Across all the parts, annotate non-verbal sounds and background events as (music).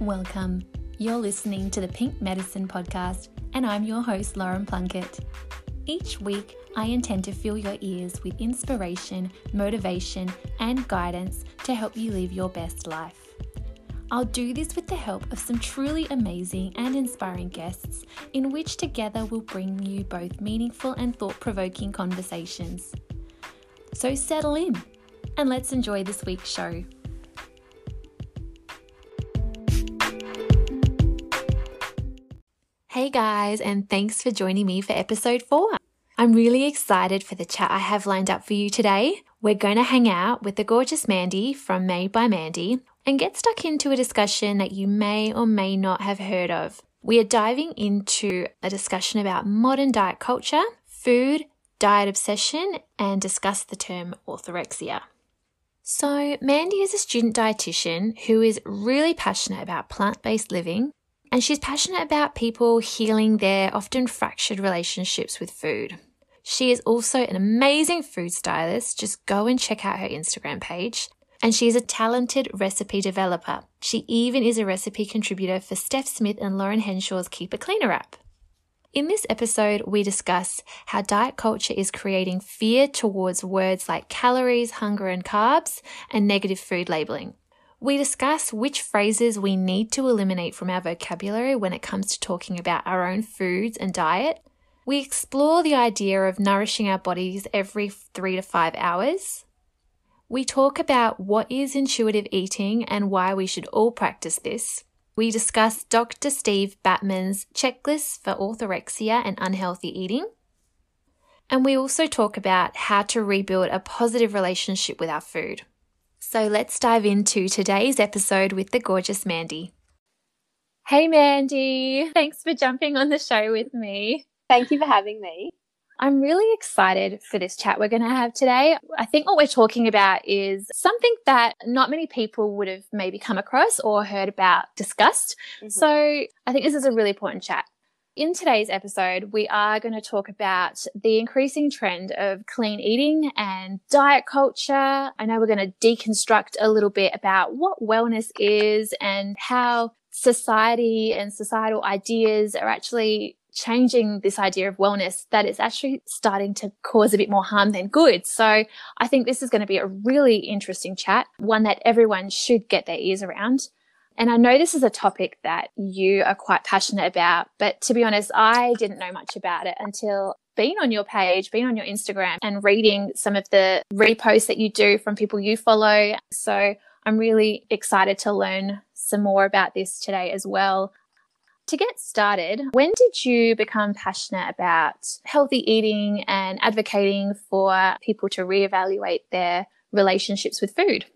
Welcome. You're listening to the Pink Medicine Podcast, and I'm your host, Lauren Plunkett. Each week, I intend to fill your ears with inspiration, motivation, and guidance to help you live your best life. I'll do this with the help of some truly amazing and inspiring guests, in which together we'll bring you both meaningful and thought provoking conversations. So settle in and let's enjoy this week's show. Guys, and thanks for joining me for episode four. I'm really excited for the chat I have lined up for you today. We're going to hang out with the gorgeous Mandy from Made by Mandy and get stuck into a discussion that you may or may not have heard of. We are diving into a discussion about modern diet culture, food, diet obsession, and discuss the term orthorexia. So, Mandy is a student dietitian who is really passionate about plant based living, and she's passionate about people healing their often fractured relationships with food. She is also an amazing food stylist. Just go and check out her Instagram page. And she is a talented recipe developer. She even is a recipe contributor for Steph Smith and Lauren Henshaw's Keep It Cleaner app. In this episode, we discuss how diet culture is creating fear towards words like calories, hunger, and carbs, and negative food labeling. We discuss which phrases we need to eliminate from our vocabulary when it comes to talking about our own foods and diet. We explore the idea of nourishing our bodies every three to five hours. We talk about what is intuitive eating and why we should all practice this. We discuss Dr. Steve Bratman's checklist for orthorexia and unhealthy eating. And we also talk about how to rebuild a positive relationship with our food. So let's dive into today's episode with the gorgeous Mandy. Hey, Mandy. Thanks for jumping on the show with me. Thank you for having me. I'm really excited for this chat we're going to have today. I think what we're talking about is something that not many people would have maybe come across or heard about discussed. Mm-hmm. So I think this is a really important chat. In today's episode, we are going to talk about the increasing trend of clean eating and diet culture. I know we're going to deconstruct a little bit about what wellness is and how society and societal ideas are actually changing this idea of wellness that it's actually starting to cause a bit more harm than good. So I think this is going to be a really interesting chat, one that everyone should get their ears around. And I know this is a topic that you are quite passionate about, but to be honest, I didn't know much about it until being on your page, being on your Instagram and reading some of the reposts that you do from people you follow. So I'm really excited to learn some more about this today as well. To get started, when did you become passionate about healthy eating and advocating for people to reevaluate their relationships with food?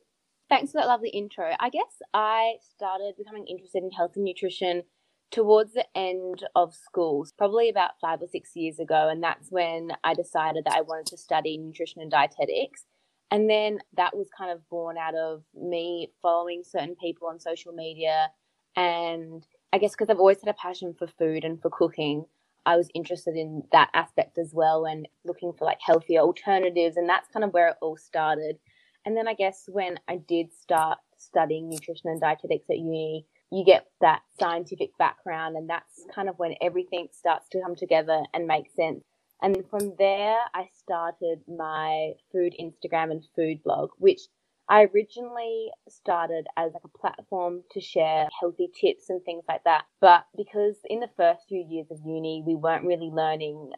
Thanks for that lovely intro. I guess I started becoming interested in health and nutrition towards the end of school, probably about five or six years ago. And that's when I decided that I wanted to study nutrition and dietetics. And then that was kind of born out of me following certain people on social media and I guess because I've always had a passion for food and for cooking, I was interested in that aspect as well and looking for like healthier alternatives. And that's kind of where it all started. And then I guess when I did start studying nutrition and dietetics at uni, you get that scientific background, and that's kind of when everything starts to come together and make sense. And from there, I started my food Instagram and food blog, which I originally started as like a platform to share healthy tips and things like that. But because in the first few years of uni, we weren't really learning,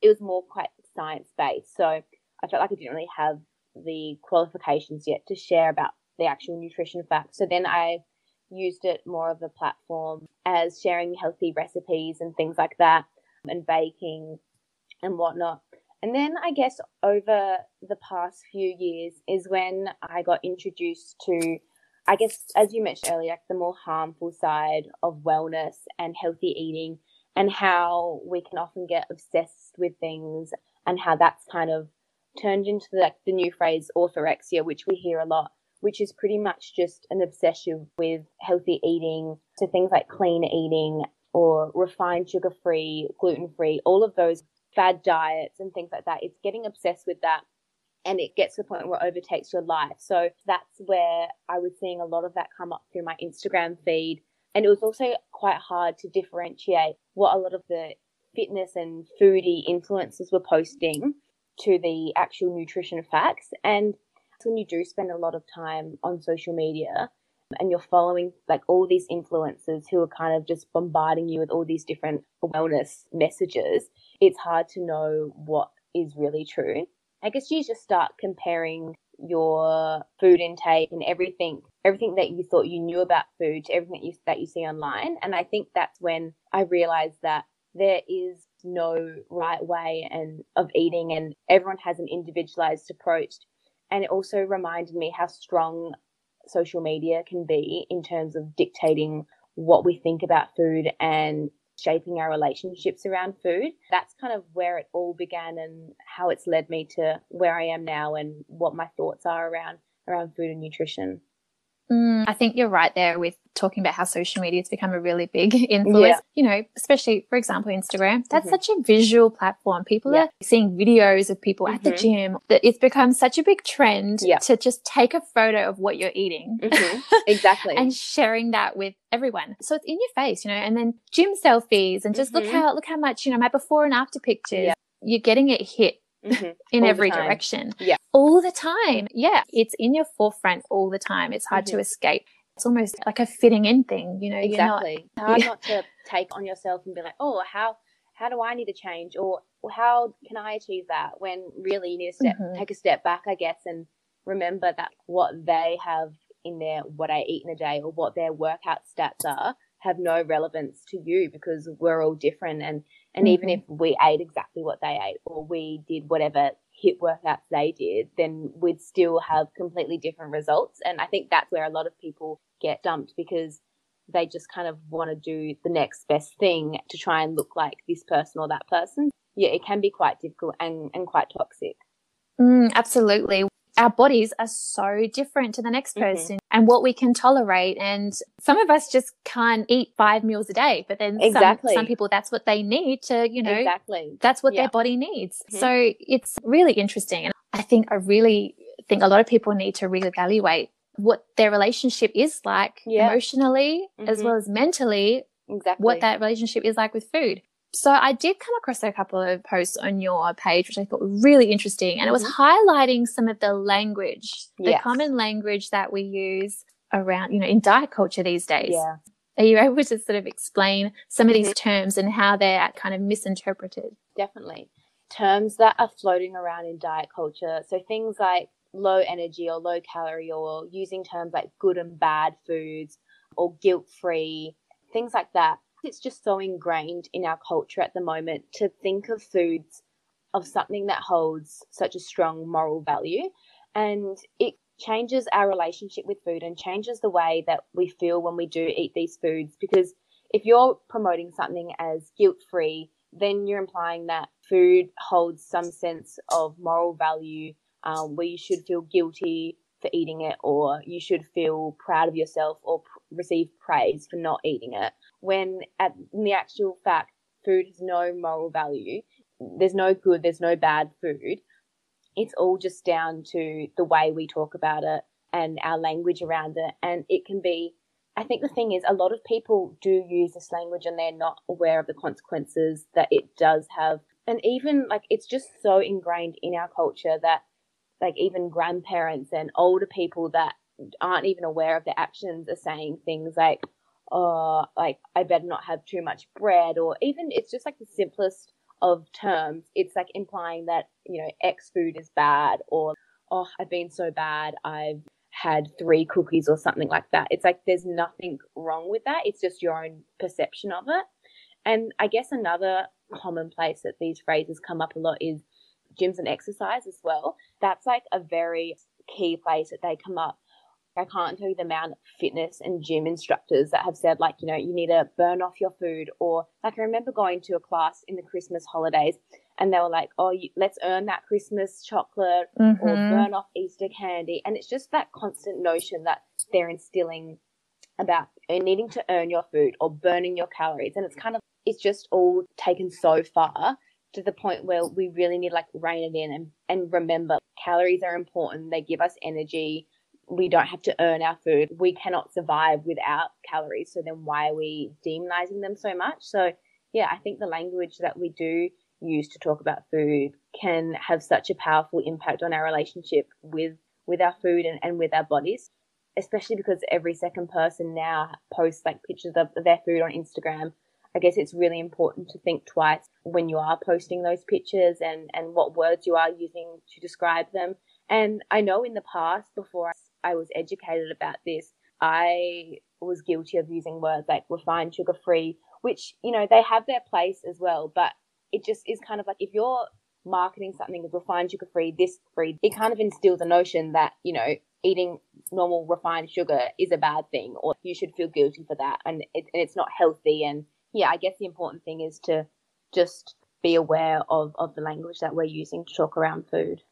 it was more quite science based. So I felt like I didn't really have the qualifications yet to share about the actual nutrition facts. So then I used it more of a platform as sharing healthy recipes and things like that and baking and whatnot. And then I guess over the past few years is when I got introduced to, I guess, as you mentioned earlier, like the more harmful side of wellness and healthy eating and how we can often get obsessed with things and how that's kind of turned into like the new phrase orthorexia, which we hear a lot, which is pretty much just an obsession with healthy eating. So things like clean eating or refined sugar free, gluten free, all of those fad diets and things like that. It's getting obsessed with that and it gets to the point where it overtakes your life. So that's where I was seeing a lot of that come up through my Instagram feed And it was also quite hard to differentiate what a lot of the fitness and foodie influencers were posting to the actual nutrition facts. And when you do spend a lot of time on social media and you're following like all these influencers who are kind of just bombarding you with all these different wellness messages, it's hard to know what is really true. I guess you just start comparing your food intake and everything everything that you thought you knew about food to everything that you that you see online and i think that's when i realized that there is no right way and of eating and everyone has an individualized approach and it also reminded me how strong social media can be in terms of dictating what we think about food and shaping our relationships around food. That's kind of where it all began and how it's led me to where I am now and what my thoughts are around around food and nutrition. Mm, I think you're right there with talking about how social media has become a really big (laughs) influence. Yeah. You know, especially for example, Instagram. That's mm-hmm. such a visual platform. People yeah. are seeing videos of people mm-hmm. at the mm-hmm. gym. That it's become such a big trend yeah. to just take a photo of what you're eating. Mm-hmm. (laughs) Exactly. and sharing that with everyone. So it's in your face, you know, and then gym selfies and just look mm-hmm. how look how much, you know, my before and after pictures. You're getting it hit mm-hmm. (laughs) in all every direction. Yeah. All the time. Yeah. It's in your forefront all the time. It's hard mm-hmm. to escape. It's almost like a fitting in thing, you know. Exactly. Not, it's (laughs) hard yeah. not to take on yourself and be like, oh, how how do I need to change, or how can I achieve that? When really you need to step, mm-hmm. take a step back, I guess, and remember that what they have in their what I eat in a day or what their workout stats are have no relevance to you because we're all different and and mm-hmm. even if we ate exactly what they ate or we did whatever HIIT workouts they did, then we'd still have completely different results. And I think that's where a lot of people get dumped because they just kind of want to do the next best thing to try and look like this person or that person. Yeah, it can be quite difficult and, and quite toxic. Mm, absolutely our bodies are so different to the next mm-hmm. person mm-hmm. and what we can tolerate. And some of us just can't eat five meals a day, but then exactly. some, some people, that's what they need to, you know, exactly. that's what their body needs. Mm-hmm. So it's really interesting. And I think I really think a lot of people need to reevaluate what their relationship is like yeah. emotionally mm-hmm. as well as mentally. Exactly. What that relationship is like with food. So I did come across a couple of posts on your page, which I thought were really interesting. And it was mm-hmm. highlighting some of the language, the common language that we use around, you know, in diet culture these days. Yeah. Are you able to sort of explain some of these mm-hmm. terms and how they're kind of misinterpreted? Definitely. Terms that are floating around in diet culture. So things like low energy or low calorie or using terms like good and bad foods or guilt free, things like that it's just so ingrained in our culture at the moment to think of foods of something that holds such a strong moral value. And it changes our relationship with food and changes the way that we feel when we do eat these foods. Because if you're promoting something as guilt free then you're implying that food holds some sense of moral value um, where you should feel guilty for eating it or you should feel proud of yourself or receive praise for not eating it when at in the actual fact food has no moral value there's no good there's no bad food it's all just down to the way we talk about it and our language around it. And it can be i think the thing is a lot of people do use this language and they're not aware of the consequences that it does have. And even like it's just so ingrained in our culture that like even grandparents and older people that aren't even aware of their actions are saying things like or like I better not have too much bread, or even it's just like the simplest of terms. It's like implying that, you know, X food is bad, or oh, I've been so bad, I've had three cookies or something like that. It's like there's nothing wrong with that. It's just your own perception of it. And I guess another commonplace that these phrases come up a lot is gyms and exercise as well. That's like a very key place that they come up I can't tell you the amount of fitness and gym instructors that have said, like, you know, you need to burn off your food. Or, like, I remember going to a class in the Christmas holidays and they were like, oh, you, let's earn that Christmas chocolate mm-hmm. or burn off Easter candy. And it's just that constant notion that they're instilling about needing to earn your food or burning your calories. And it's kind of, it's just all taken so far to the point where we really need like rein it in and, and remember calories are important. They give us energy we don't have to earn our food. We cannot survive without calories. So then why are we demonizing them so much? So yeah, I think the language that we do use to talk about food can have such a powerful impact on our relationship with with our food and, and with our bodies especially because every second person now posts like pictures of their food on Instagram. I guess it's really important to think twice when you are posting those pictures and, and what words you are using to describe them. And I know in the past, before I was educated about this, I was guilty of using words like refined sugar free, which, you know, they have their place as well. But it just is kind of like if you're marketing something as refined sugar free, this free, it kind of instills a notion that, you know, eating normal refined sugar is a bad thing or you should feel guilty for that and, it, and it's not healthy and yeah i guess the important thing is to just be aware of, of the language that we're using to talk around food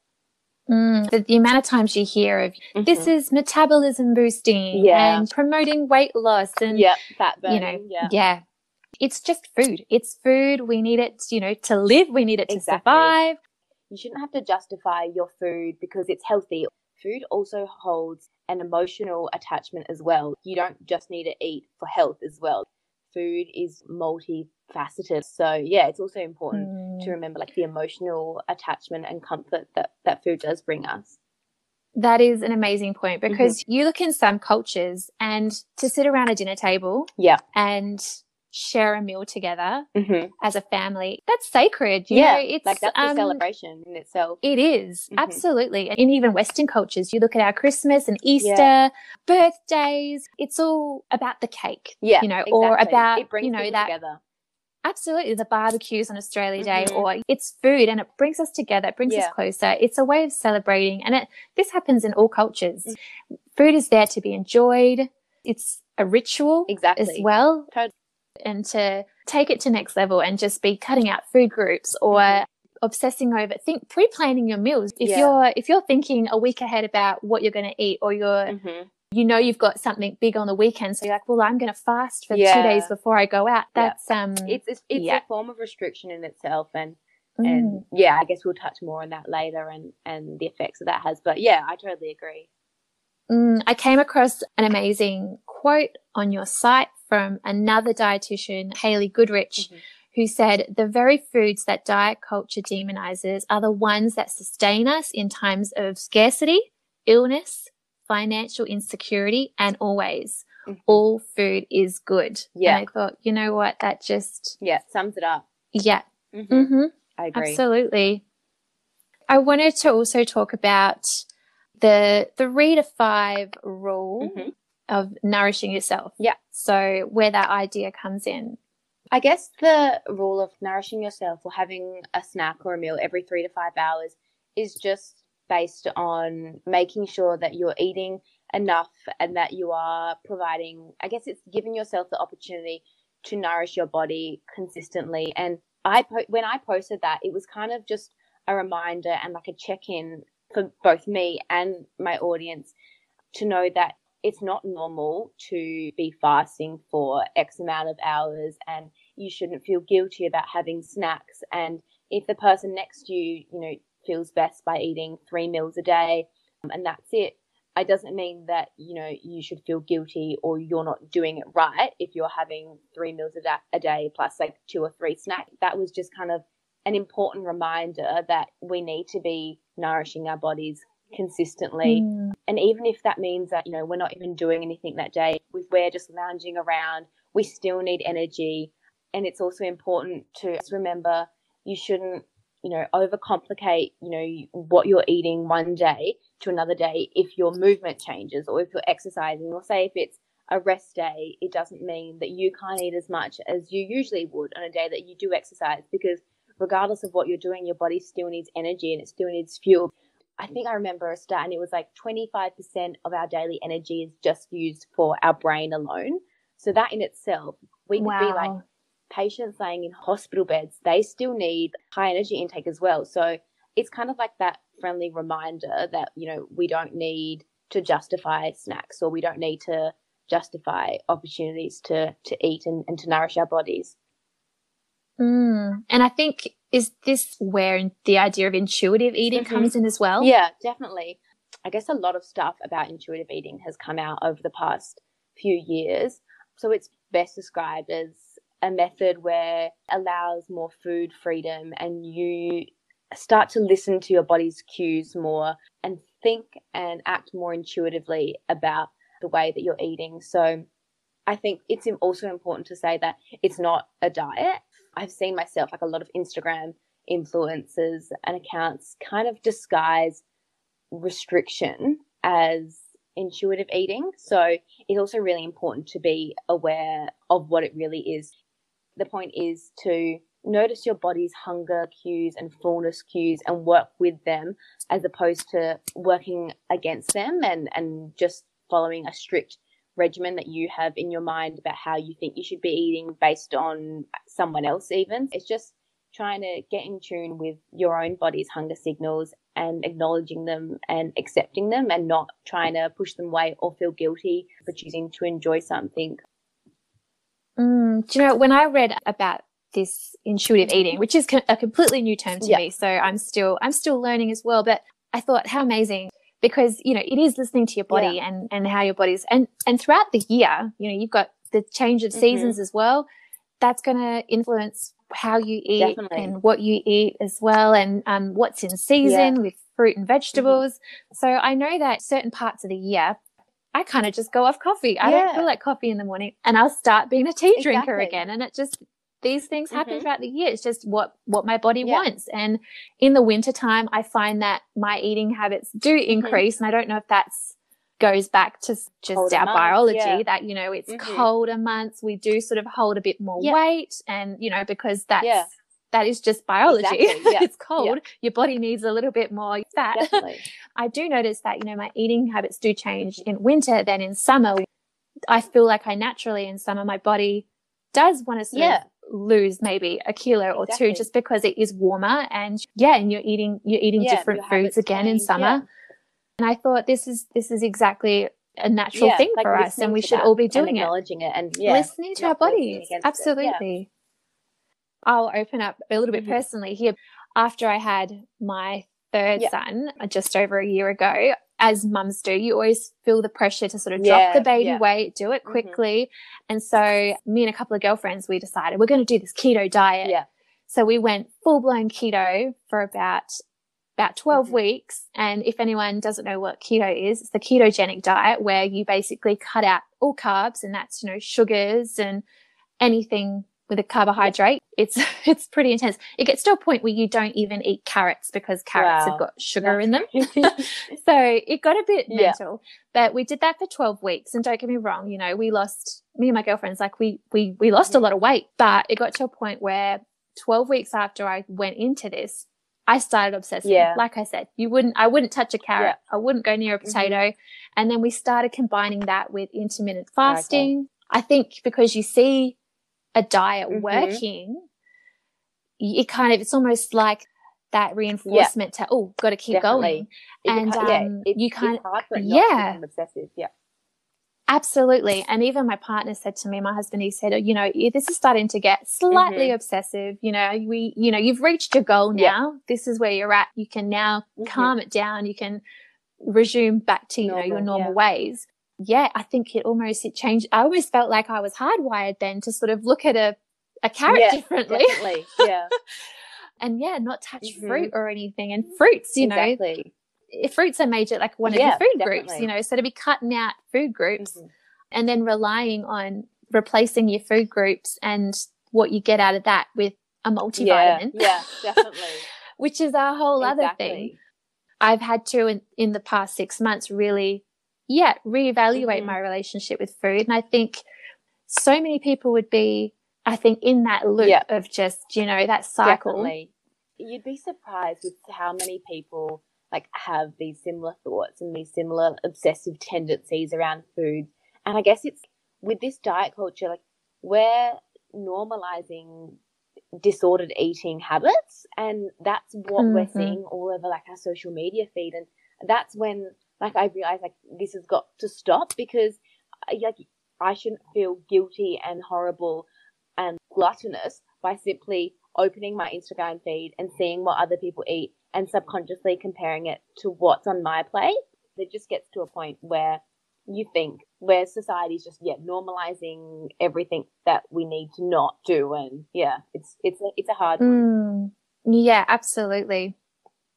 Mm, the, the, amount of times you hear of mm-hmm. this is metabolism boosting yeah. and promoting weight loss and yeah, fat burning, you know, yeah. yeah. It's just food. It's food. We need it, you know, to live. We need it to exactly. survive. You shouldn't have to justify your food because it's healthy food also holds an emotional attachment as well. You don't just need to eat for health as well. Food is multifaceted. So yeah, it's also important mm. to remember like the emotional attachment and comfort that, that food does bring us. That is an amazing point because mm-hmm. you look in some cultures and to sit around a dinner table yeah. and share a meal together mm-hmm. as a family. That's sacred. yeah, know? it's like that's um, a celebration in itself. It is, mm-hmm. absolutely. And in even Western cultures, you look at our Christmas and Easter, yeah. birthdays. It's all about the cake. Yeah, you know, exactly. or about it brings you know that. Together. Absolutely, the barbecues on Australia Day, mm-hmm. or it's food, and it brings us together. It brings yeah. us closer. It's a way of celebrating, and it this happens in all cultures. Mm-hmm. Food is there to be enjoyed. It's a ritual exactly as well. Totally and to take it to next level and just be cutting out food groups or mm-hmm. obsessing over think pre-planning your meals if yeah. you're if you're thinking a week ahead about what you're going to eat or you're mm-hmm. You know you've got something big on the weekend so you're like well i'm going to fast for yeah. two days before i go out that's yeah. um it's it's, it's a form of restriction in itself and and mm. yeah i guess we'll touch more on that later and and the effects that that has but yeah i totally agree mm, i came across an amazing quote on your site from another dietitian, Hayley Goodrich, mm-hmm. who said the very foods that diet culture demonizes are the ones that sustain us in times of scarcity, illness, financial insecurity, and always. Mm-hmm. All food is good. Yeah. And I thought, you know what? That just. Yeah, sums it up. Yeah. Mm-hmm. mm-hmm. I agree. Absolutely. I wanted to also talk about the three to five rule mm-hmm of nourishing yourself. Yeah. So where that idea comes in. I guess the rule of nourishing yourself or having a snack or a meal every three to five hours is just based on making sure that you're eating enough and that you are providing, I guess it's giving yourself the opportunity to nourish your body consistently. And I, when I posted that, it was kind of just a reminder and like a check in for both me and my audience to know that it's not normal to be fasting for X amount of hours and you shouldn't feel guilty about having snacks. And if the person next to you, you know, feels best by eating three meals a day um, and that's it, it doesn't mean that, you know, you should feel guilty or you're not doing it right if you're having three meals a, da- a day plus like two or three snacks. That was just kind of an important reminder that we need to be nourishing our bodies consistently. Mm. And even if that means that, you know, we're not even doing anything that day, if we're just lounging around, we still need energy. And it's also important to remember you shouldn't, you know, overcomplicate, you know, what you're eating one day to another day if your movement changes or if you're exercising, or say if it's a rest day, it doesn't mean that you can't eat as much as you usually would on a day that you do exercise because regardless of what you're doing, your body still needs energy and it still needs fuel. I think I remember a stat, and it was like 25% of our daily energy is just used for our brain alone. So that in itself, we could wow. be like patients laying in hospital beds, they still need high energy intake as well. So it's kind of like that friendly reminder that, you know, we don't need to justify snacks or we don't need to justify opportunities to, to eat and, and to nourish our bodies. Mm. And I think is this where the idea of intuitive eating mm-hmm. comes in as well? Yeah, definitely. I guess a lot of stuff about intuitive eating has come out over the past few years. So it's best described as a method where allows more food freedom and you start to listen to your body's cues more and think and act more intuitively about the way that you're eating. So I think it's also important to say that it's not a diet. I've seen myself, like a lot of Instagram influencers and accounts, kind of disguise restriction as intuitive eating. So it's also really important to be aware of what it really is. The point is to notice your body's hunger cues and fullness cues and work with them as opposed to working against them and, and just following a strict regimen that you have in your mind about how you think you should be eating based on someone else even. It's just trying to get in tune with your own body's hunger signals and acknowledging them and accepting them and not trying to push them away or feel guilty for choosing to enjoy something mm, do you know when i read about this intuitive eating, which is a completely new term to yeah. me. So I'm still, I'm still learning as well. But I thought how amazing because, you know, it is listening to your body yeah. and, and how your body's and, and throughout the year, you know, you've got the change of seasons mm-hmm. as well. That's going to influence how you eat Definitely. and what you eat as well and um, what's in season yeah. with fruit and vegetables. Mm-hmm. So I know that certain parts of the year, I kind of just go off coffee. I yeah. don't feel like coffee in the morning and I'll start being a tea exactly. drinker again. And it just these things happen mm-hmm. throughout the year. It's just what, what my body yeah. wants. And in the wintertime, I find that my eating habits do mm-hmm. increase. Mm-hmm. And I don't know if that's goes back to just colder our months, biology yeah. that, you know, it's mm-hmm. colder months. We do sort of hold a bit more yeah. weight and, you know, because that's, that is just biology. Exactly. (laughs) it's cold. Your body needs a little bit more fat. (laughs) I do notice that, you know, my eating habits do change in winter than in summer. I feel like I naturally in summer, my body does want to sort yeah. of lose maybe a kilo or two just because it is warmer and yeah and you're eating you're eating yeah, different foods again change, in summer yeah. and i thought this is this is exactly a natural yeah, thing like for us and we should all be doing it acknowledging it and listening to our bodies absolutely i'll open up a little bit mm-hmm. personally here after i had my third son uh, just over a year ago as mums do, you always feel the pressure to sort of drop yeah, the baby yeah. weight, do it mm-hmm. quickly. Mm-hmm. And so me and a couple of girlfriends, we decided we're going to do this keto diet. Yeah. So we went full blown keto for about about 12 mm-hmm. weeks. And if anyone doesn't know what keto is, it's the ketogenic diet where you basically cut out all carbs and that's, you know, sugars and anything with a carbohydrate. It's (laughs) it's pretty intense. It gets to a point where you don't even eat carrots because carrots wow. have got sugar in them. (laughs) (laughs) so it got a bit yeah. mental. But we did that for 12 weeks and don't get me wrong, you know, we lost me and my girlfriends like we we we lost a lot of weight, but it got to a point where 12 weeks after I went into this, I started obsessing. Yeah. Like I said, you wouldn't, I wouldn't touch a carrot. Yeah. I wouldn't go near a potato. Mm-hmm. And then we started combining that with intermittent fasting. Okay. I think because you see a diet mm-hmm. working, it kind of, it's almost like that reinforcement yeah. to, oh, got to keep Definitely. going. and um, yeah, it, you kind of, yeah. obsessive. Yeah. Absolutely. And even my partner said to me, my husband, he said, you know, this is starting to get slightly mm-hmm. obsessive. You know, we, you know, you've reached your goal now. Yeah. This is where you're at. You can now mm-hmm. calm it down. You can resume back to, you normal, know, your normal yeah. ways yeah, I think it almost, it changed. I almost felt like I was hardwired then to sort of look at a, a carrot yeah, differently. Yeah. (laughs) and yeah, not touch mm-hmm. fruit or anything. And fruits, you exactly. know, fruits are major, like one yeah, of your food definitely. groups, you know, so to be cutting out food groups mm-hmm. and then relying on replacing your food groups and what you get out of that with a multivitamin. Yeah, yeah definitely. (laughs) Which is a whole exactly. other thing. I've had to in, in the past six months really yeah, reevaluate mm-hmm. my relationship with food. And I think so many people would be, I think, in that loop yeah. of just, you know, that cycle. Definitely. You'd be surprised with how many people like have these similar thoughts and these similar obsessive tendencies around food. And I guess it's with this diet culture, like we're normalizing disordered eating habits and that's what mm-hmm. we're seeing all over like our social media feed and that's when like I realized like this has got to stop because like I shouldn't feel guilty and horrible and gluttonous by simply opening my Instagram feed and seeing what other people eat and subconsciously comparing it to what's on my plate. it just gets to a point where you think where society's just yeah normalizing everything that we need to not do and yeah it's it's a, it's a hard mm, yeah absolutely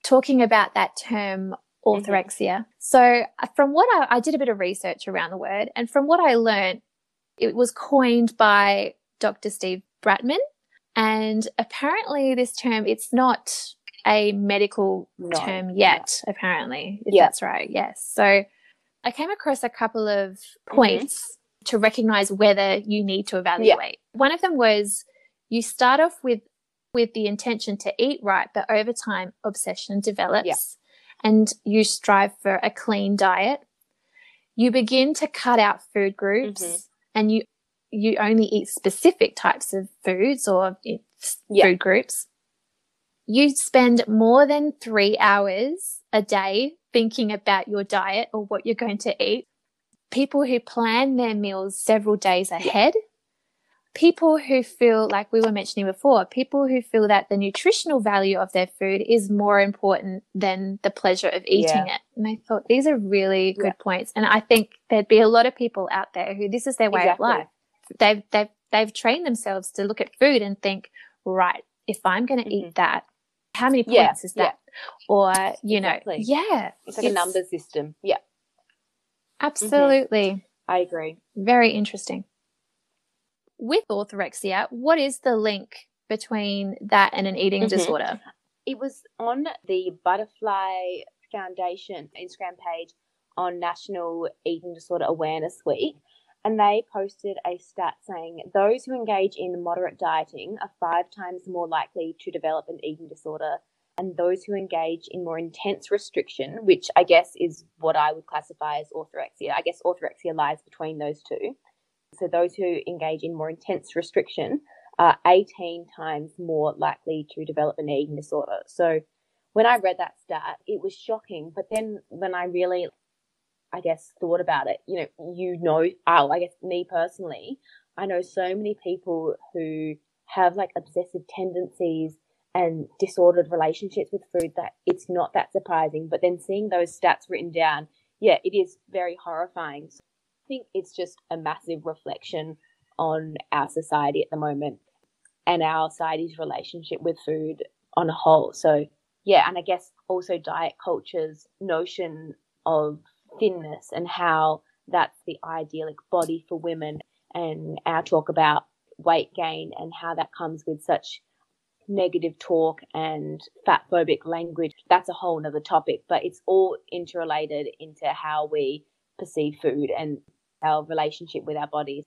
talking about that term. Orthorexia mm-hmm. so uh, from what I, I did a bit of research around the word and from what i learned it was coined by dr steve bratman and apparently this term it's not a medical no. term yet apparently if yeah. that's right yes so I came across a couple of mm-hmm. points mm-hmm. to recognize whether you need to evaluate. Yeah. One of them was you start off with with the intention to eat right, but over time obsession develops yeah. And you strive for a clean diet. You begin to cut out food groups mm-hmm. and you you only eat specific types of foods or yeah. food groups. You spend more than three hours a day thinking about your diet or what you're going to eat. People who plan their meals several days ahead. People who feel, like we were mentioning before, people who feel that the nutritional value of their food is more important than the pleasure of eating yeah. it. And I thought these are really good yeah. points. And I think there'd be a lot of people out there who this is their way exactly. of life. They've, they've, they've trained themselves to look at food and think, right, if I'm going to mm-hmm. eat that, how many points yeah, is that? Or, you exactly. know, yeah. It's like it's, a number system. Yeah. Absolutely. Mm-hmm. I agree. Very interesting. With orthorexia, what is the link between that and an eating mm-hmm. disorder? It was on the Butterfly Foundation Instagram page on National Eating Disorder Awareness Week and they posted a stat saying those who engage in moderate dieting are five times more likely to develop an eating disorder and those who engage in more intense restriction, which I guess is what I would classify as orthorexia. I guess orthorexia lies between those two. So those who engage in more intense restriction are 18 times more likely to develop an eating disorder. So when I read that stat, it was shocking. But then when I really I guess, thought about it. You know, you know, oh, I guess me personally, I know so many people who have like obsessive tendencies and disordered relationships with food that it's not that surprising. But then seeing those stats written down, yeah, it is very horrifying. Think it's just a massive reflection on our society at the moment and our society's relationship with food on a whole. So, yeah, and I guess also diet culture's notion of thinness and how that's the idyllic body for women and our talk about weight gain and how that comes with such negative talk and fat phobic language. That's a whole nother topic, but it's all interrelated into how we perceive food and our relationship with our bodies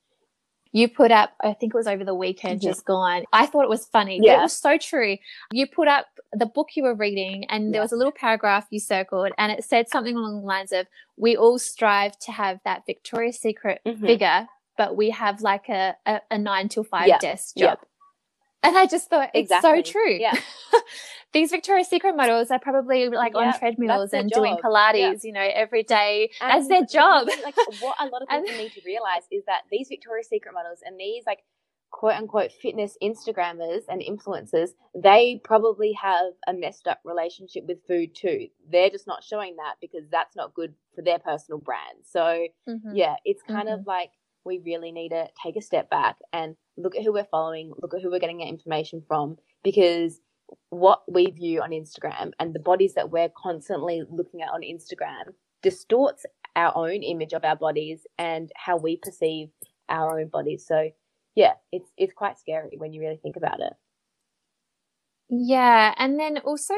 you put up, I think it was over the weekend just gone. I thought it was funny. Yeah. It was so true. You put up the book you were reading and there was a little paragraph you circled and it said something along the lines of, we all strive to have that Victoria's Secret mm-hmm. figure, but we have like a, a, a nine to five yeah. desk job. Yeah. And I just thought it's exactly. so true. Yeah. (laughs) These Victoria's Secret models are probably like yeah, on treadmills and job. doing Pilates, yeah. you know, every day. And that's their job. like what a lot of people (laughs) need to realize is that these Victoria's Secret models and these like quote unquote fitness Instagrammers and influencers, they probably have a messed up relationship with food too. They're just not showing that because that's not good for their personal brand. So mm-hmm. yeah, it's kind mm-hmm. of like we really need to take a step back and look at who we're following, look at who we're getting our information from, because what we view on Instagram and the bodies that we're constantly looking at on Instagram distorts our own image of our bodies and how we perceive our own bodies. So yeah, it's it's quite scary when you really think about it. Yeah, and then also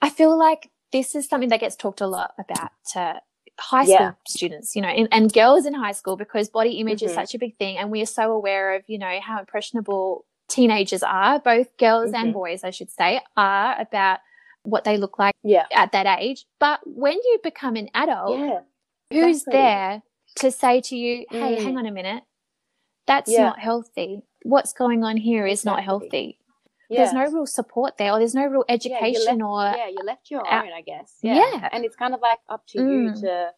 I feel like this is something that gets talked a lot about to high school yeah. students, you know, and, and, girls in high school because body image mm-hmm. is such a big thing. And we are so aware of, you know, how impressionable teenagers are, both girls mm-hmm. and boys, I should say, are about what they look like yeah. at that age. But when you become an adult, yeah, who's exactly. there to say to you, hey, mm. hang on a minute, that's yeah. not healthy. What's going on here is exactly. not healthy. There's no real support there, or there's no real education, yeah, or yeah, you left your own, I guess. Yeah. yeah. and it's kind of like up to mm. you to,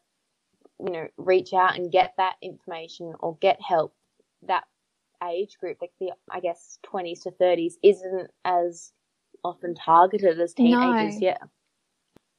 you know, reach out and get that information or get help. That age group, like the I guess twenties to thirties, isn't as often targeted as teenagers. No. Yeah.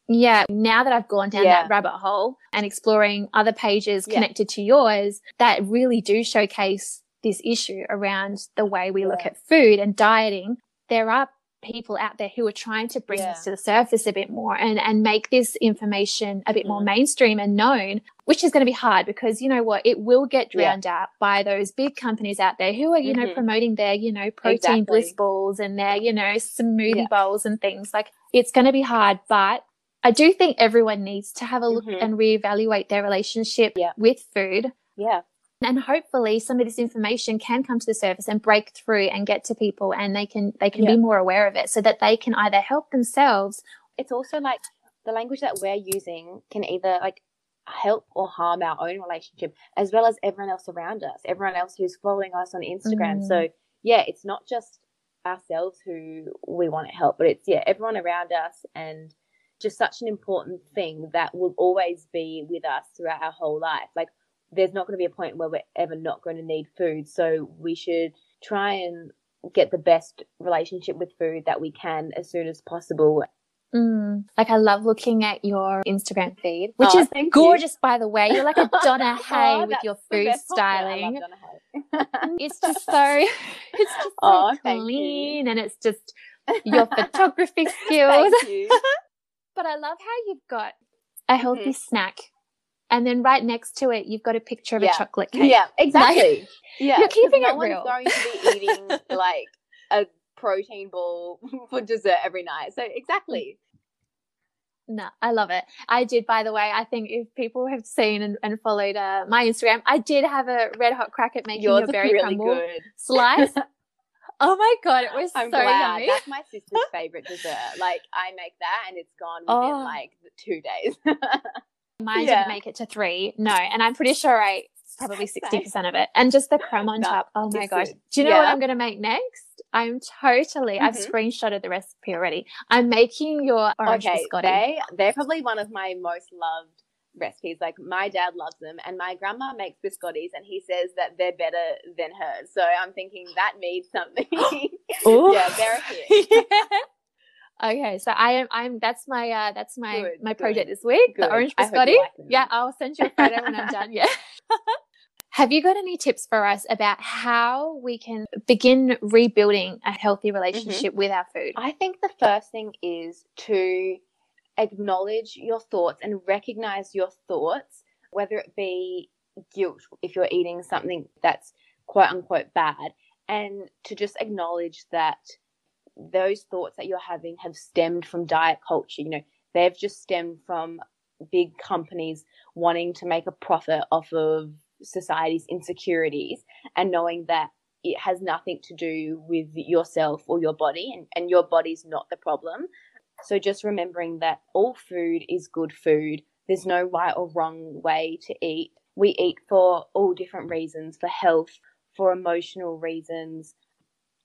Yeah, now that I've gone down Yeah. that rabbit hole and exploring other pages Yeah. connected to yours that really do showcase this issue around the way we look at food and dieting, there are people out there who are trying to bring Yeah. this to the surface a bit more and, and make this information a bit more Mhm. mainstream and known, which is going to be hard because you know what? It will get Yeah. drowned out by those big companies out there who are, you know, Mhm. promoting their, you know, protein Exactly. bliss balls and their, you know, smoothie Yeah. bowls and things. Like it's going to be hard, but I do think everyone needs to have a look Mhm. and reevaluate their relationship Yeah. with food. Yeah. And hopefully some of this information can come to the surface and break through and get to people and they can they can Yeah. be more aware of it so that they can either help themselves It's also like the language that we're using can either like help or harm our own relationship as well as everyone else around us, everyone else who's following us on Instagram. Mm. So, yeah, it's not just ourselves who we want to help, but it's, yeah, everyone around us and just such an important thing that will always be with us throughout our whole life. Like, there's not going to be a point where we're ever not going to need food. So, we should try and get the best relationship with food that we can as soon as possible. Mm. Like I love looking at your Instagram feed, which Oh, is thank you. gorgeous, by the way. You're like a (laughs) Donna Hay Oh, with your food styling. I love Donna Hay. It's just so, (laughs) it's just so Oh, clean, and it's just your (laughs) photography skills. You. But I love how you've got a healthy Mhm. snack, and then right next to it, you've got a picture of Yeah. a chocolate (laughs) cake. (laughs) Yeah, exactly. yeah, you're keeping no it one's real. going to be (laughs) eating like a protein ball for dessert every night. So exactly. No, I love it. I did, by the way. I think if people have seen and, and followed uh, my Instagram, I did have a red hot crack at making Yours your berry really crumble good. slice. oh my god, it was I'm so glad. yummy. That's my sister's favorite dessert. Like I make that and it's gone within Oh. like two days. Mine Yeah. didn't make it to three. No, and I'm pretty sure I probably (laughs) sixty percent of it, and just the crumb on top. Oh my gosh! Do you know what I'm going to make next? I'm totally. I've Mhm. screenshotted the recipe already. I'm making your orange okay, biscotti. they they're probably one of my most loved recipes. Like my dad loves them, and my grandma makes biscottis, and he says that they're better than hers. So I'm thinking that means something. (laughs) (gasps) Yeah, they're here. (laughs) Okay, so I am. I'm. That's my. Uh, that's my Good, my good, project this week. good. The orange biscotti. like yeah, I'll send you a photo when I'm done. Yeah. (laughs) Have you got any tips for us about how we can begin rebuilding a healthy relationship with our food? I think the first thing is to acknowledge your thoughts and recognize your thoughts, whether it be guilt if you're eating something that's quote unquote bad, and to just acknowledge that those thoughts that you're having have stemmed from diet culture. You know, they've just stemmed from big companies wanting to make a profit off of society's insecurities and knowing that it has nothing to do with yourself or your body and, and your body's not the problem. So just remembering that all food is good food. There's no right or wrong way to eat. We eat for all different reasons, for health, for emotional reasons.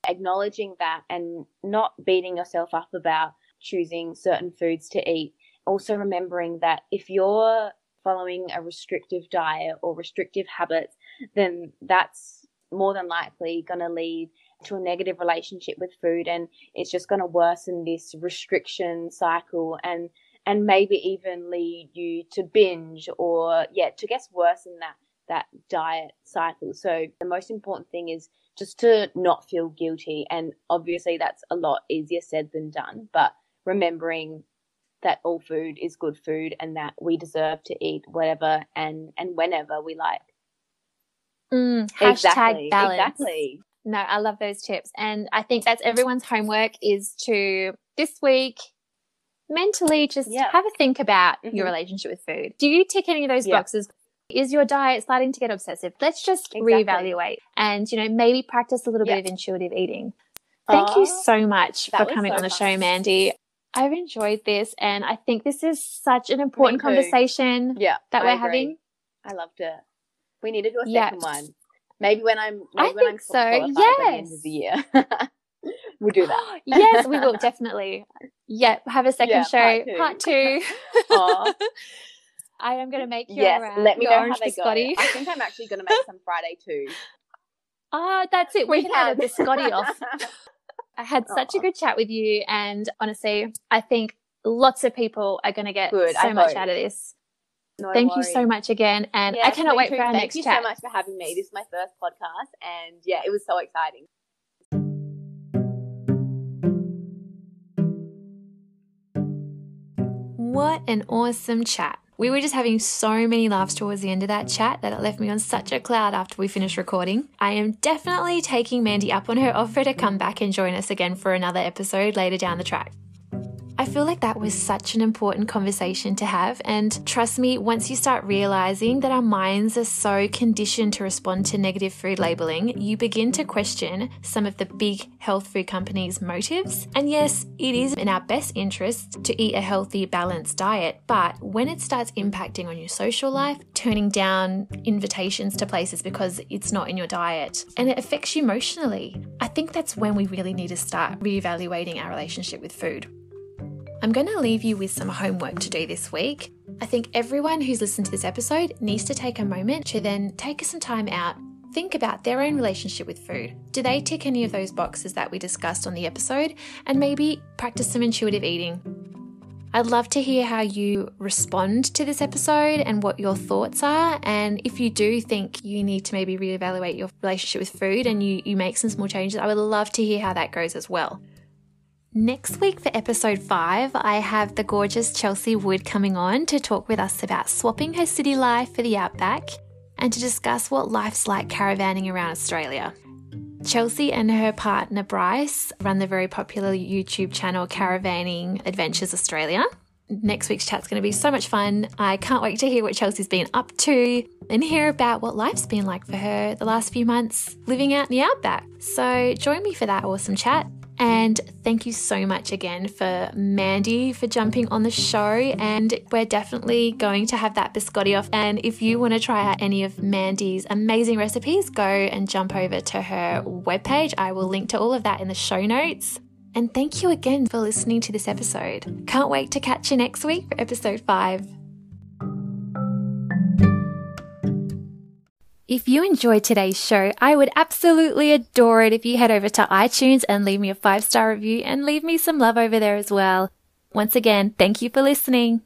Acknowledging that and not beating yourself up about choosing certain foods to eat. Also remembering that if you're following a restrictive diet or restrictive habits, then that's more than likely going to lead to a negative relationship with food and it's just going to worsen this restriction cycle and and maybe even lead you to binge or yeah to guess worse than that that diet cycle so the most important thing is just to not feel guilty and obviously that's a lot easier said than done but remembering that all food is good food and that we deserve to eat whatever and and whenever we like Mm, hashtag exactly balance. exactly No, I love those tips. And I think that's everyone's homework is to this week mentally just have a think about your Mhm. relationship with food. Do you tick any of those boxes? Is your diet starting to get obsessive? Let's just Exactly. reevaluate and, you know, maybe practice a little Yeah. bit of intuitive eating. Thank you oh, so much for coming so on the fun. show, Mandy. I've enjoyed this and I think this is such an important conversation yeah that we're having. I loved it. We need to do a Yeah. second one. Maybe when I'm maybe I when I'm so, qualified by the end yes. of the year. (laughs) we'll do that. (gasps) yes, we will (laughs) definitely. Yeah, have a second Yeah, show, part part two. (laughs) I am going to make your, yes, uh, let me your know how orange they biscotti. go. I think I'm actually going to make some Friday too. (laughs) Ah, that's it. We, can have a biscotti off. (laughs) I had such a good chat with you, and honestly, I think lots of people are going to get Good, so I much hope. out of this. No Thank you so much again. And I cannot wait for our Thank next chat. Thank you so much for having me. This is my first podcast, and yeah, it was so exciting. What an awesome chat. We were just having so many laughs towards the end of that chat that it left me on such a cloud after we finished recording. I am definitely taking Mandy up on her offer to come back and join us again for another episode later down the track. I feel like that was such an important conversation to have. And trust me, once you start realizing that our minds are so conditioned to respond to negative food labeling, you begin to question some of the big health food companies' motives. And yes, it is in our best interest to eat a healthy, balanced diet. But when it starts impacting on your social life, turning down invitations to places because it's not in your diet, and it affects you emotionally, I think that's when we really need to start reevaluating our relationship with food. I'm going to leave you with some homework to do this week. I think everyone who's listened to this episode needs to take a moment to then take some time out, think about their own relationship with food. Do they tick any of those boxes that we discussed on the episode? And maybe practice some intuitive eating. I'd love to hear how you respond to this episode and what your thoughts are. And if you do think you need to maybe reevaluate your relationship with food and you, you make some small changes, I would love to hear how that goes as well. Next week for episode five, I have the gorgeous Chelsea Wood coming on to talk with us about swapping her city life for the outback and to discuss what life's like caravanning around Australia. Chelsea and her partner Bryce run the very popular YouTube channel Caravanning Adventures Australia. Next week's chat's going to be so much fun. I can't wait to hear what Chelsea's been up to and hear about what life's been like for her the last few months living out in the outback. So join me for that awesome chat. And thank you so much again for Mandy for jumping on the show. And we're definitely going to have that biscotti off. And if you want to try out any of Mandy's amazing recipes, go and jump over to her webpage. I will link to all of that in the show notes. And thank you again for listening to this episode. Can't wait to catch you next week for episode five. If you enjoyed today's show, I would absolutely adore it if you head over to iTunes and leave me a five star review and leave me some love over there as well. Once again, thank you for listening.